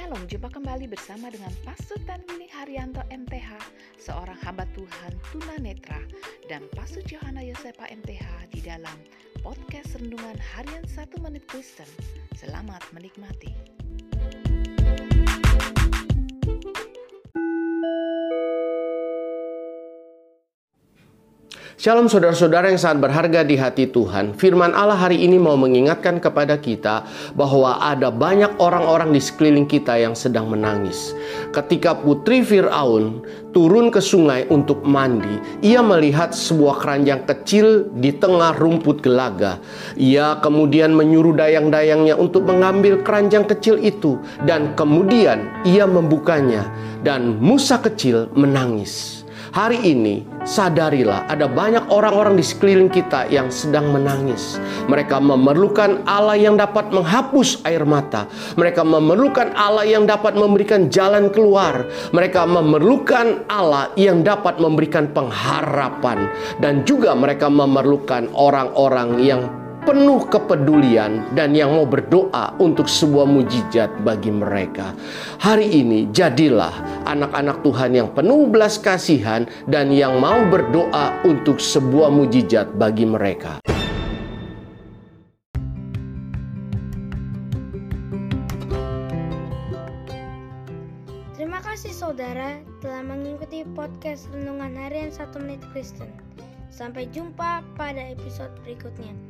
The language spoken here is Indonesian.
Shalom, jumpa kembali bersama dengan Pastor Tanwini Haryanto MTH, seorang hamba Tuhan tunanetra, dan Pastor Johanna Yosepa MTH di dalam podcast Rendungan Harian 1 Menit Kristen. Selamat menikmati. Shalom saudara-saudara yang sangat berharga di hati Tuhan. Firman Allah hari ini mau mengingatkan kepada kita bahwa ada banyak orang-orang di sekeliling kita yang sedang menangis. Ketika putri Firaun turun ke sungai untuk mandi, ia melihat sebuah keranjang kecil di tengah rumput gelaga. Ia kemudian menyuruh dayang-dayangnya untuk mengambil keranjang kecil itu dan kemudian ia membukanya dan Musa kecil menangis. Hari ini, sadarilah ada banyak orang-orang di sekeliling kita yang sedang menangis. Mereka memerlukan Allah yang dapat menghapus air mata. Mereka memerlukan Allah yang dapat memberikan jalan keluar. Mereka memerlukan Allah yang dapat memberikan pengharapan, dan juga mereka memerlukan orang-orang yang penuh kepedulian dan yang mau berdoa untuk sebuah mujizat bagi mereka. Hari ini jadilah anak-anak Tuhan yang penuh belas kasihan dan yang mau berdoa untuk sebuah mujizat bagi mereka. Terima kasih saudara telah mengikuti podcast Renungan Harian 1 Menit Kristen. Sampai jumpa pada episode berikutnya.